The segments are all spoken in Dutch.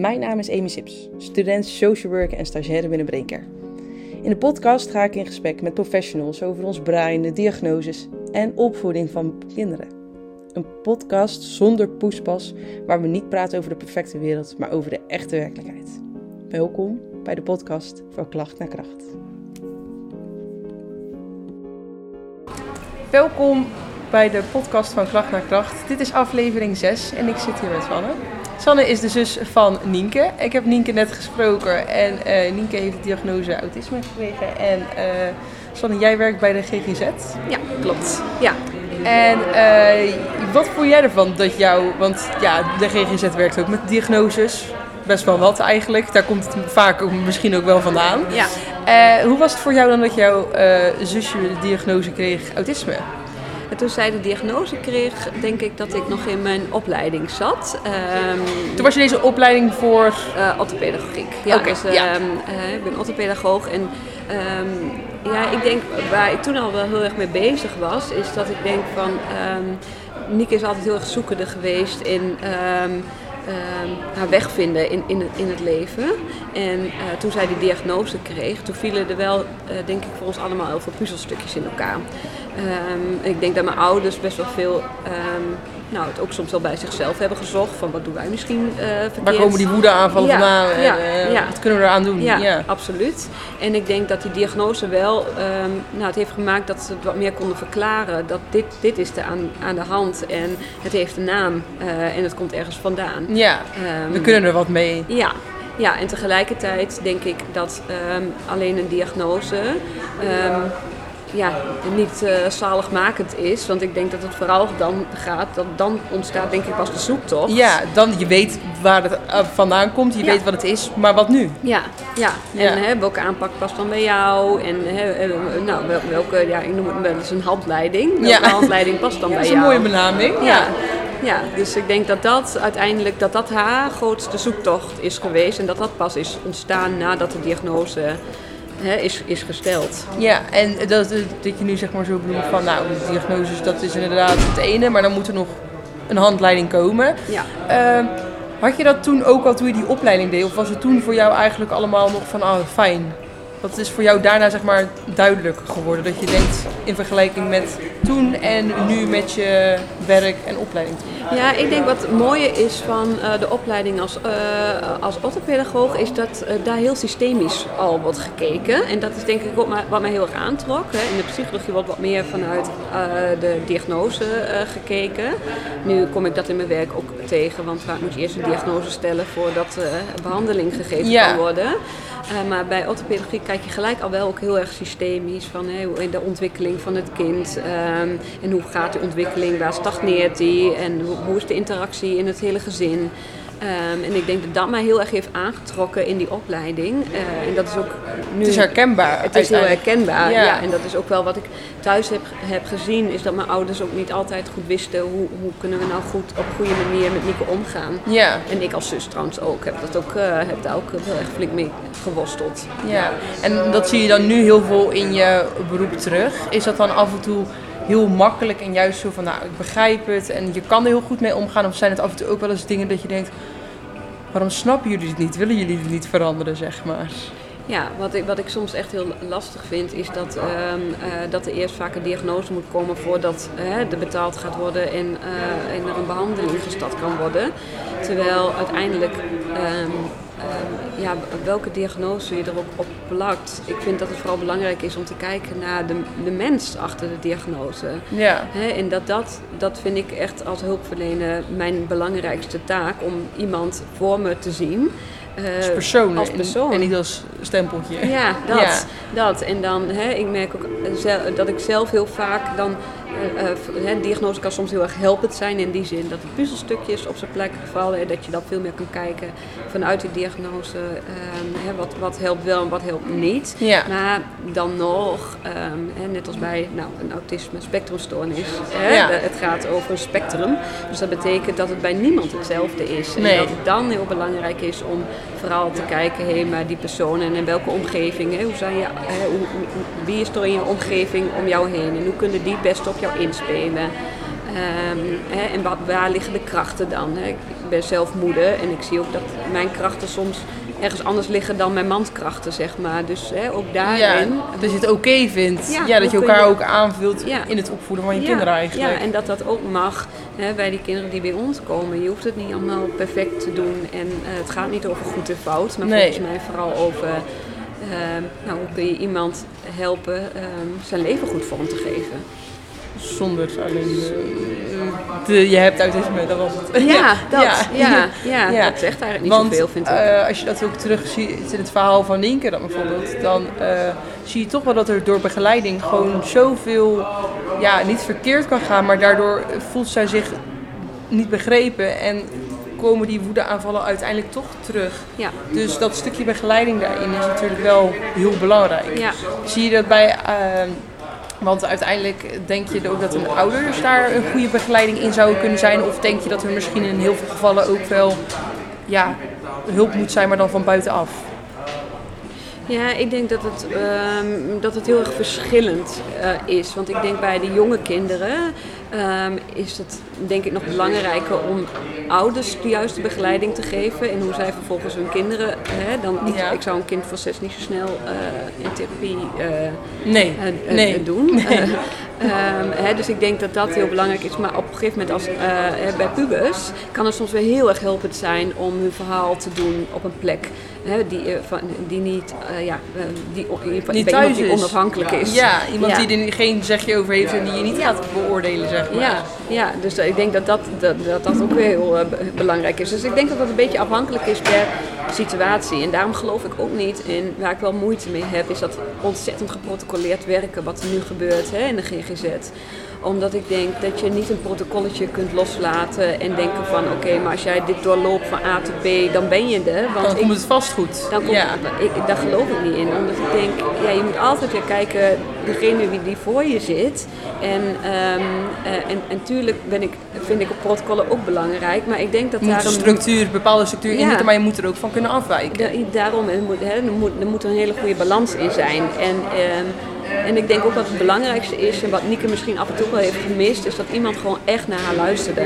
Mijn naam is Amy Sips, student social work en stagiaire binnen Brinker. In de podcast ga ik in gesprek met professionals over ons brein, de diagnoses en opvoeding van kinderen. Een podcast zonder poespas, waar we niet praten over de perfecte wereld, maar over de echte werkelijkheid. Welkom bij de podcast van Klacht naar Kracht. Welkom bij de podcast van Klacht naar Kracht. Dit is aflevering 6 en ik zit hier met Sanne. Sanne is de zus van Nienke. Ik heb Nienke net gesproken en eh, Nienke heeft de diagnose autisme gekregen. En uh, Sanne, jij werkt bij de GGZ. Ja, klopt. Ja. En uh, wat voel jij ervan dat jou, want ja, de GGZ werkt ook met diagnoses. Best wel wat eigenlijk. Daar komt het vaak misschien ook wel vandaan. Ja. hoe was het voor jou dan dat jouw zusje de diagnose kreeg autisme? En toen zij de diagnose kreeg, denk ik dat ik nog in mijn opleiding zat. Um, toen was je deze opleiding voor? Uh, orthopedagogiek. Ja, okay, dus, ja. Um, uh, ik ben orthopedagoog en um, ja, ik denk waar ik toen al wel heel erg mee bezig was, is dat ik denk van, Nieke is altijd heel erg zoekende geweest in haar weg vinden in, in, in het leven. En uh, toen zij die diagnose kreeg, toen vielen er wel, uh, denk ik, voor ons allemaal heel veel puzzelstukjes in elkaar. Um, ik denk dat mijn ouders best wel veel, um, nou, het ook soms wel bij zichzelf hebben gezocht. Van wat doen wij misschien uh, verkeerd. Waar komen die woedeaanvallen ja, vandaan? En, uh, ja. Wat kunnen we eraan doen? Ja, absoluut. En ik denk dat die diagnose wel, um, nou, het heeft gemaakt dat ze het wat meer konden verklaren. Dat dit, dit is er aan, aan de hand en het heeft een naam uh, en het komt ergens vandaan. Ja, we kunnen er wat mee. Ja, ja, en tegelijkertijd denk ik dat um, alleen een diagnose um, ja, niet uh, zaligmakend is. Want ik denk dat het vooral dan gaat, dat dan ontstaat denk ik pas de zoektocht. Ja, dan je weet waar het uh, vandaan komt, je Ja. weet wat het is, maar wat nu? Ja, ja. en. Hè, welke aanpak past dan bij jou? En hè, eh, nou, wel- welke, ja, ik noem het wel eens een handleiding. Welke Ja. handleiding past dan Dat bij is een jou? mooie benaming. Ja. ja, dus ik denk dat dat uiteindelijk dat dat haar grootste zoektocht is geweest. En dat dat pas is ontstaan nadat de diagnose hè, is, is gesteld. Ja, en dat, dat je nu zeg maar zo bedoelt van, nou, de diagnoses, dat is inderdaad het ene, maar dan moet er nog een handleiding komen. Ja. Ehm, had je dat toen ook al toen je die opleiding deed? Of was het toen voor jou eigenlijk allemaal nog van, oh fijn? Wat is voor jou daarna zeg maar duidelijk geworden? Dat je denkt in vergelijking met toen en nu met je werk en opleiding? Ja, ik denk wat het mooie is van eh, de opleiding als, eh als orthopedagoog is dat eh, daar heel systemisch al wordt gekeken. En dat is denk ik ook wat mij heel erg aantrok. Hè. In de psychologie wordt wat meer vanuit de diagnose gekeken. Nu kom ik dat in mijn werk ook tegen, want vaak moet je eerst een diagnose stellen voordat eh behandeling gegeven Ja. kan worden. Maar bij orthopedagogie kijk je gelijk al wel ook heel erg systemisch van hoe- de ontwikkeling van het kind. ehm, en hoe gaat die ontwikkeling, waar die en hoe, is de interactie in het hele gezin. Ehm, en ik denk dat dat mij heel erg heeft aangetrokken in die opleiding. Eh, en dat is ook nu. Het is herkenbaar. Het is heel herkenbaar, Ja. ja. En dat is ook wel wat ik thuis heb, heb gezien, is dat mijn ouders ook niet altijd goed wisten hoe, hoe kunnen we nou goed op goede manier met Nieke omgaan. Ja, En ik als zus trouwens ook, heb, dat ook, eh, heb daar ook heel erg flink mee geworsteld. ja. En dat zie je dan nu heel veel in je beroep terug. Is dat dan af en toe heel makkelijk en juist zo van, nou, ik begrijp het en je kan er heel goed mee omgaan? Of zijn het af en toe ook wel eens dingen dat je denkt, waarom snappen jullie het niet? Willen jullie het niet veranderen, zeg maar? Ja, wat ik, wat ik soms echt heel lastig vind, is dat, ehm, eh, dat er eerst vaak een diagnose moet komen voordat eh, er betaald gaat worden en, eh, en er een behandeling gestart kan worden. Terwijl uiteindelijk, ehm, ja, welke diagnose je er ook op plakt. Ik vind dat het vooral belangrijk is om te kijken naar de, de mens achter de diagnose. Ja, en dat, dat, dat vind ik echt als hulpverlener mijn belangrijkste taak, om iemand voor me te zien. eh, als persoon. als en- persoon. En niet als stempeltje. ja, dat. Ja. dat. En dan, hè, ik merk ook dat ik zelf heel vaak dan, een diagnose kan soms heel erg helpend zijn in die zin dat de puzzelstukjes op zijn plek vallen en dat je dan veel meer kan kijken vanuit die diagnose, ehm, hè, wat, wat helpt wel en wat helpt niet. Ja. Maar dan nog, ehm, hè, net als bij nou, een autisme spectrumstoornis, Ja. het gaat over een spectrum. Dus dat betekent dat het bij niemand hetzelfde is. En dat het dan heel belangrijk is om vooral te kijken, hé, maar die persoon en in welke omgeving, hè, hoe zijn je, hè, hoe, wie is er in je omgeving om jou heen en hoe kunnen die best op jou inspelen. Ehm, hè, en wat, waar liggen de krachten dan? Hè? Ik ben zelf moeder en ik zie ook dat mijn krachten soms ergens anders liggen dan mijn mans krachten, zeg maar. Dus hè, ook daarin. Ja, dat je het oké vindt. Ja, Ja, dat je elkaar je- ook aanvult Ja. in het opvoeden van je kinderen eigenlijk. Ja, en dat dat ook mag hè, bij die kinderen die bij ons komen. Je hoeft het niet allemaal perfect te doen. En eh, het gaat niet over goed en fout, maar Nee. volgens mij vooral over... ehm, nou, hoe kun je iemand helpen ehm, zijn leven goed vorm te geven? Zonder alleen de, de- je hebt autisme, dat was het. Ja, dat. Ja. Ja, ja, Ja. dat zegt eigenlijk niet Want zoveel, vind ik. eh, als je dat ook terug ziet in het verhaal van Nienke dan bijvoorbeeld, dan eh, zie je toch wel dat er door begeleiding gewoon zoveel, ja, niet verkeerd kan gaan, maar daardoor voelt zij zich niet begrepen en komen die woedeaanvallen uiteindelijk toch terug. ja. Dus dat stukje begeleiding daarin is natuurlijk wel heel belangrijk. Ja. Zie je dat bij, ehm, want uiteindelijk denk je ook dat een ouders daar een goede begeleiding in zou kunnen zijn? Of denk je dat er misschien in heel veel gevallen ook wel ja, hulp moet zijn, maar dan van buitenaf? Ja, ik denk dat het, ehm, dat het heel erg verschillend eh, is. Want ik denk bij de jonge kinderen ehm, is het denk ik nog belangrijker om ouders de juiste begeleiding te geven. En hoe zij vervolgens hun kinderen. Hè, dan, ik, Ja. ik zou een kind van zes niet zo snel eh, in therapie eh, Nee, eh, nee. doen. Ehm, hè, dus ik denk dat dat heel belangrijk is. Maar op een gegeven moment als, eh, bij pubers kan het soms weer heel erg helpend zijn om hun verhaal te doen op een plek. Hè, die, eh, van, die niet, eh, ja, die, thuis iemand die is. onafhankelijk is. Ja, iemand Ja. die er geen zegje over heeft en die je niet gaat beoordelen, zeg maar. Ja, ja, dus ik denk dat dat, dat, dat, dat ook weer heel be- belangrijk is. Dus ik denk dat dat een beetje afhankelijk is per situatie. En daarom geloof ik ook niet in, waar ik wel moeite mee heb, is dat ontzettend geprotocoleerd werken wat er nu gebeurt hè, in de GGZ. Omdat ik denk dat je niet een protocolletje kunt loslaten en denken van oké, maar als jij dit doorloopt van A tot B, dan ben je er. Want Dan ik- komt het vast goed. dan komt, ja. ik, daar geloof ik niet in. Omdat ik denk, ja, je moet altijd weer kijken, degene wie die voor je zit. En, eh, en, en tuurlijk ben ik, vind ik op protocollen ook belangrijk. Maar ik denk dat Er daar een een structuur, bepaalde structuur in zitten, maar je moet er ook van kunnen afwijken. Da- daarom er moet, hè, er, moet, er moet een hele goede balans in zijn. En, ehm, en ik denk ook wat het belangrijkste is, en wat Nieke misschien af en toe wel heeft gemist, is dat iemand gewoon echt naar haar luisterde.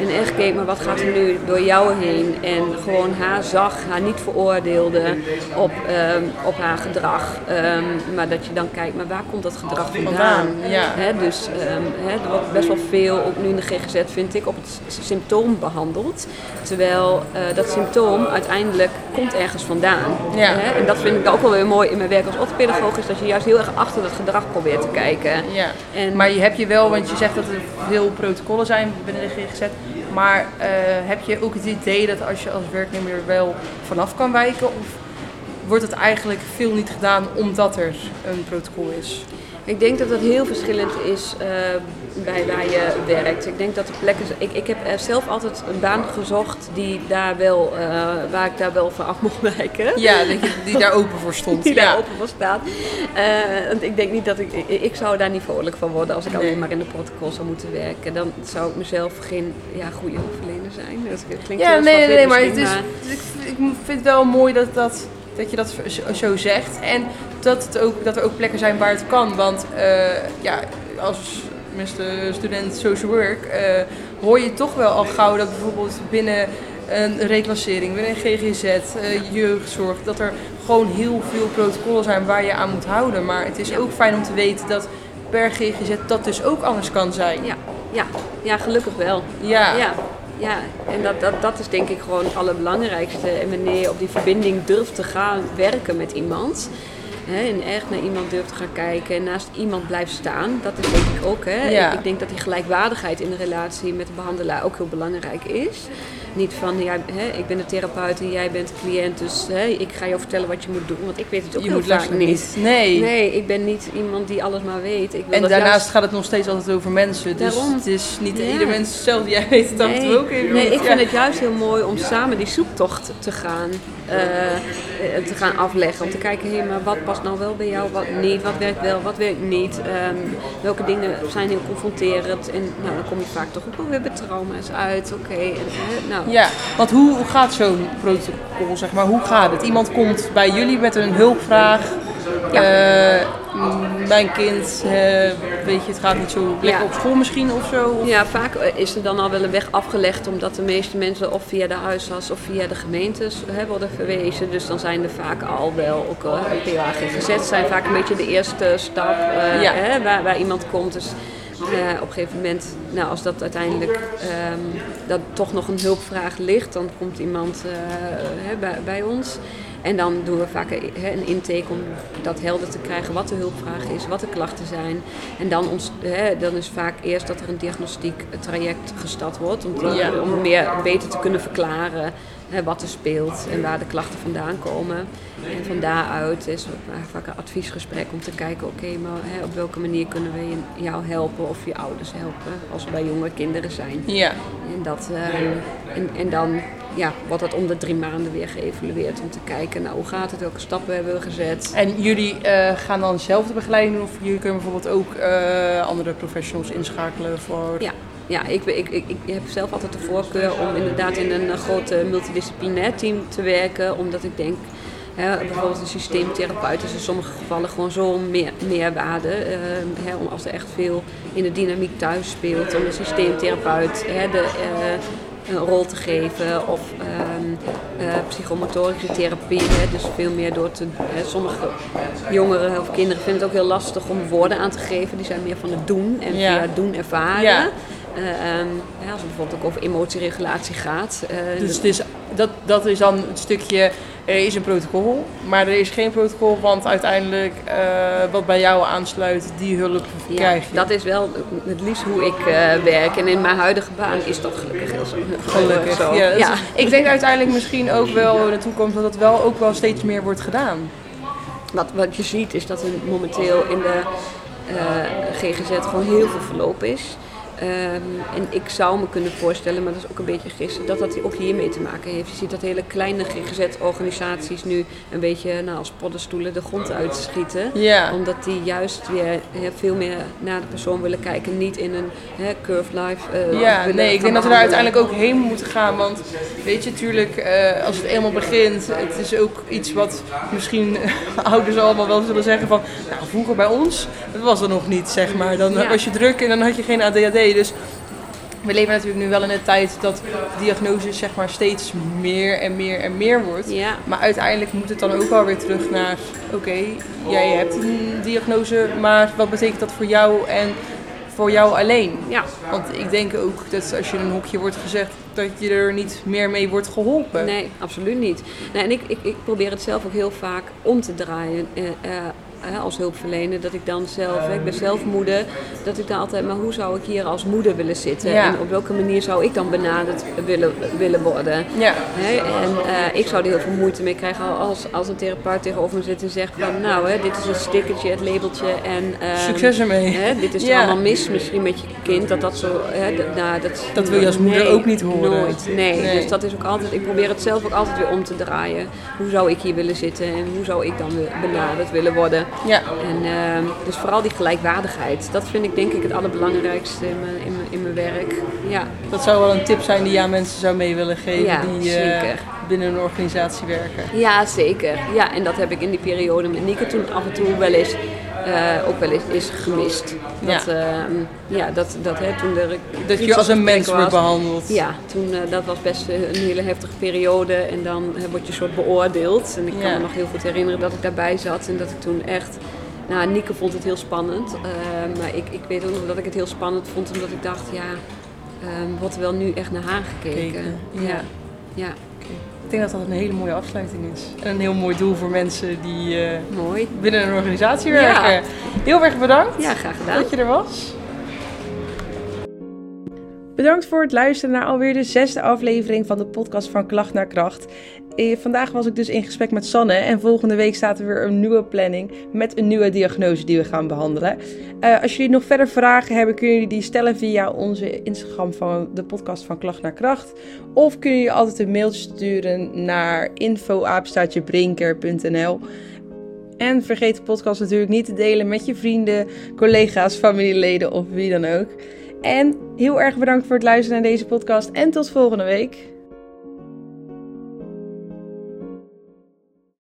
En echt keek, maar wat gaat er nu door jou heen? En gewoon haar zag, haar niet veroordeelde op, ehm, op haar gedrag. Ehm, maar dat je dan kijkt, maar waar komt dat gedrag vandaan? Ja. Dus hè, er wordt best wel veel, ook nu in de GGZ vind ik, op het symptoom behandeld. Terwijl eh, dat symptoom uiteindelijk komt ergens vandaan. Ja. En dat vind ik ook wel weer mooi in mijn werk als orthopedagoog, is dat je juist heel erg achter dat gedrag probeert te kijken. Ja. En, Maar je heb je wel, want je zegt dat er veel protocollen zijn binnen de GGZ. Maar eh, heb je ook het idee dat als je als werknemer er wel vanaf kan wijken? Of wordt het eigenlijk veel niet gedaan omdat er een protocol is? Ik denk dat dat heel verschillend is eh, bij waar je werkt. Ik denk dat de plekken. Ik, ik heb zelf altijd een baan gezocht die daar wel, eh, waar ik daar wel van af mocht wijken. Ja, ik, die daar open voor stond. Die ja. daar open voor staat. Eh, want ik denk niet dat ik, ik. ik zou daar niet vrolijk van worden als ik alleen maar in de protocol zou moeten werken. Dan zou ik mezelf geen ja, goede hulpverlener zijn. Dat klinkt Ja, nee, nee, nee, maar het is, ik, ik vind het wel mooi dat, dat, dat je dat zo, zo zegt. En dat, het ook, dat er ook plekken zijn waar het kan. Want eh, ja, als Mr. student social work eh, hoor je toch wel al gauw dat bijvoorbeeld binnen een reclassering, binnen een GGZ, eh, jeugdzorg, dat er gewoon heel veel protocollen zijn waar je aan moet houden. Maar het is ook fijn om te weten dat per GGZ dat dus ook anders kan zijn. Ja, ja, ja, gelukkig wel. Ja. Ja, ja. en dat, dat, dat is denk ik gewoon het allerbelangrijkste. En wanneer je op die verbinding durft te gaan werken met iemand. Hè, en echt naar iemand durft te gaan kijken en naast iemand blijft staan. Dat is denk ik ook. Hè. Ja. Ik, ik denk dat die gelijkwaardigheid in de relatie met de behandelaar ook heel belangrijk is. Niet van, ja, hè, ik ben de therapeut en jij bent de cliënt, dus hè, ik ga jou vertellen wat je moet doen. Want ik weet het ook Je heel moet vaak niet. Nee. Nee, ik ben niet iemand die alles maar weet. Ik wil En dat daarnaast juist- gaat het nog steeds altijd over mensen. Dus Daarom. het is niet Ja. ieder mens hetzelfde. Jij weet het af en toe ook even nee, ik vind het juist heel mooi om samen die zoektocht te gaan, eh, te gaan afleggen. Om te kijken, hé, maar wat past nou wel bij jou, wat niet, wat werkt wel, wat werkt niet. Ehm, welke dingen zijn heel confronterend. En nou, dan kom je vaak toch ook wel weer bij trauma's uit. Oké, nou, Ja, want hoe, hoe gaat zo'n protocol, zeg maar? Hoe gaat het? Iemand komt bij jullie met een hulpvraag. Eh, mijn kind, eh, weet je, het gaat niet zo lekker Ja. op school misschien of zo. Of- Ja, vaak eh, is er dan al wel een weg afgelegd omdat de meeste mensen of via de huisarts of via de gemeentes hè, worden verwezen. Dus dan zijn er vaak al wel ook uh, PAGGZ zijn vaak een beetje de eerste stap Ja. hè, waar, waar iemand komt. Dus op een gegeven moment, nou, als dat uiteindelijk ehm, dat toch nog een hulpvraag ligt, dan komt iemand hè, bij, bij ons. En dan doen we vaak een, intake om dat helder te krijgen wat de hulpvraag is, wat de klachten zijn. En dan, ons, hè, dan is vaak eerst dat er een diagnostiek traject gestart wordt. Om, te- Ja. om meer beter te kunnen verklaren wat er speelt en waar de klachten vandaan komen. En van daaruit is vaak een adviesgesprek om te kijken, oké, maar hè, op welke manier kunnen we jou helpen of je ouders helpen als we bij jonge kinderen zijn. Ja. En, dat, ehm, en, en dan ja, wordt dat om de drie maanden weer geëvalueerd om te kijken, nou hoe gaat het, welke stappen hebben we gezet. En jullie eh, gaan dan zelf de begeleiding doen of jullie kunnen bijvoorbeeld ook eh, andere professionals inschakelen voor... Ja, ja ik, ik, ik, ik heb zelf altijd de voorkeur om inderdaad in een eh, grote multidisciplinair team te werken, omdat ik denk, hè, bijvoorbeeld een systeemtherapeut is in sommige gevallen gewoon zo'n meer, meerwaarde. eh, hè, om als er echt veel in de dynamiek thuis speelt, om de systeemtherapeut hè, de, eh, een rol te geven of ehm, eh, psychomotorische therapie. Hè, dus veel meer door te. Hè, sommige jongeren of kinderen vinden het ook heel lastig om woorden aan te geven. Die zijn meer van het doen en Ja. via het doen ervaren. Ja. Eh, ehm, als het bijvoorbeeld ook over emotieregulatie gaat. eh, Dus het is, dat, dat is dan het stukje, er is een protocol, maar er is geen protocol, want uiteindelijk eh, wat bij jou aansluit, die hulp ja, krijg je. dat is wel het liefst hoe ik werk. En in mijn huidige baan is dat gelukkig heel zo. Gelukkig. zo. Ja, is-. Ik denk uiteindelijk misschien ook wel in de toekomst dat dat wel ook wel steeds meer wordt gedaan. Wat, wat je ziet is dat er momenteel in de GGZ gewoon heel veel verloop is. Ehm, en ik zou me kunnen voorstellen, maar dat is ook een beetje gissen, dat dat ook hiermee te maken heeft. Je ziet dat hele kleine GGZ-organisaties nu een beetje nou, als poddenstoelen de grond uitschieten. Omdat die juist weer veel meer naar de persoon willen kijken, niet in een hè, curve life. eh, Ja, nee, ik denk dat we daar uiteindelijk ook heen moeten gaan. Want weet je, natuurlijk, eh, als het eenmaal begint, het is ook iets wat misschien ouders allemaal wel zullen zeggen van, nou vroeger bij ons, dat was er nog niet, zeg maar. Dan Ja. was je druk en dan had je geen ADHD. Dus we leven natuurlijk nu wel in een tijd dat diagnoses zeg maar steeds meer en meer en meer wordt. Ja. Maar uiteindelijk moet het dan ook wel weer terug naar, oké, jij hebt een diagnose, maar wat betekent dat voor jou en voor jou alleen? Ja. Want ik denk ook dat als je in een hokje wordt gezegd, dat je er niet meer mee wordt geholpen. Nee, absoluut niet. Nee, en ik, ik, ik probeer het zelf ook heel vaak om te draaien. eh, eh, als hulpverlener, dat ik dan zelf, ik ben zelf moeder, dat ik dan altijd, maar hoe zou ik hier als moeder willen zitten? Ja. En op welke manier zou ik dan benaderd willen, willen worden? Ja. Hè, en eh, ik zou er heel veel moeite mee krijgen als, als een therapeut tegenover me zit en zegt van, nou, hè, dit is het stickertje, het labeltje en... ehm, Succes ermee. Hè, dit is Ja. allemaal mis misschien met je kind, dat dat zo... Hè, nou, dat, Dat wil je als moeder nee, ook niet horen. Nooit, nee. Nee. Dus dat is ook altijd, ik probeer het zelf ook altijd weer om te draaien. Hoe zou ik hier willen zitten en hoe zou ik dan benaderd willen worden? Ja. En, ehm, dus vooral die gelijkwaardigheid, dat vind ik denk ik het allerbelangrijkste in mijn, in mijn, in mijn werk. Ja, Dat zou wel een tip zijn die je aan mensen zou mee willen geven Ja, die zeker. binnen een organisatie werken. ja zeker. Ja, en dat heb ik in die periode met Nieke toen af en toe wel eens, eh, ook wel eens is gemist. Dat, Ja. ehm, ja, dat, dat hè, toen er Dat je als een mens wordt behandeld. Ja, toen, eh, dat was best eh, een hele heftige periode en dan eh, word je een soort beoordeeld. En ik kan me nog heel goed herinneren dat ik daarbij zat en dat ik toen echt... Nou, Nieke vond het heel spannend, eh, maar ik, ik weet ook nog dat ik het heel spannend vond omdat ik dacht, ja, ehm, wordt er wel nu echt naar haar gekeken? Gekeken, ja. ja. ja. Ik denk dat dat een hele mooie afsluiting is. En een heel mooi doel voor mensen die eh, mooi. binnen een organisatie Ja. werken. Heel erg bedankt Ja, graag gedaan. dat je er was. Bedankt voor het luisteren naar alweer de zesde aflevering van de podcast van Klacht naar Kracht. Eh, Vandaag was ik dus in gesprek met Sanne en volgende week staat er weer een nieuwe planning met een nieuwe diagnose die we gaan behandelen. Eh, als jullie nog verder vragen hebben, kunnen jullie die stellen via onze Instagram van de podcast van Klacht naar Kracht. Of kunnen jullie altijd een mailtje sturen naar info@brinker.nl. En vergeet de podcast natuurlijk niet te delen met je vrienden, collega's, familieleden of wie dan ook. En heel erg bedankt voor het luisteren naar deze podcast en tot volgende week.